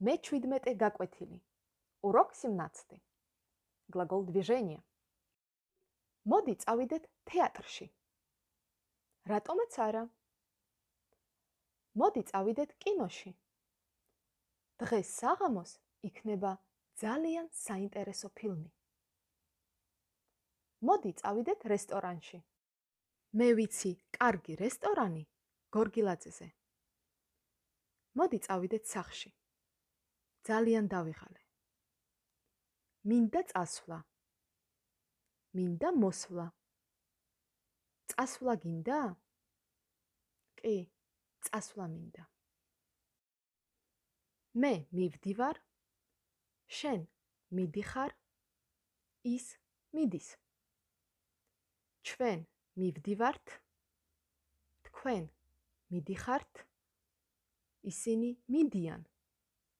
მე 17 გაკვეთილი. урок 17. глагол движение. მოდი წავიდეთ თეატრში. რატომაც არა? მოდი წავიდეთ კინოში. დღეს საღამოს იქნება ძალიან საინტერესო ფილმი. მოდი წავიდეთ რესტორანში. მე ვიცი, კარგი რესტორანი გორგილაძეზე. მოდი წავიდეთ სახში. ძალიან დავიღალე. მინდა წასვლა. მინდა მოსვლა. წასვლა გინდა? კი, წასვლა მინდა. მე მივდივარ. შენ მიდიხარ. ის მიდის. ჩვენ მივდივართ. თქვენ მიდიხართ. ისინი მიდიან.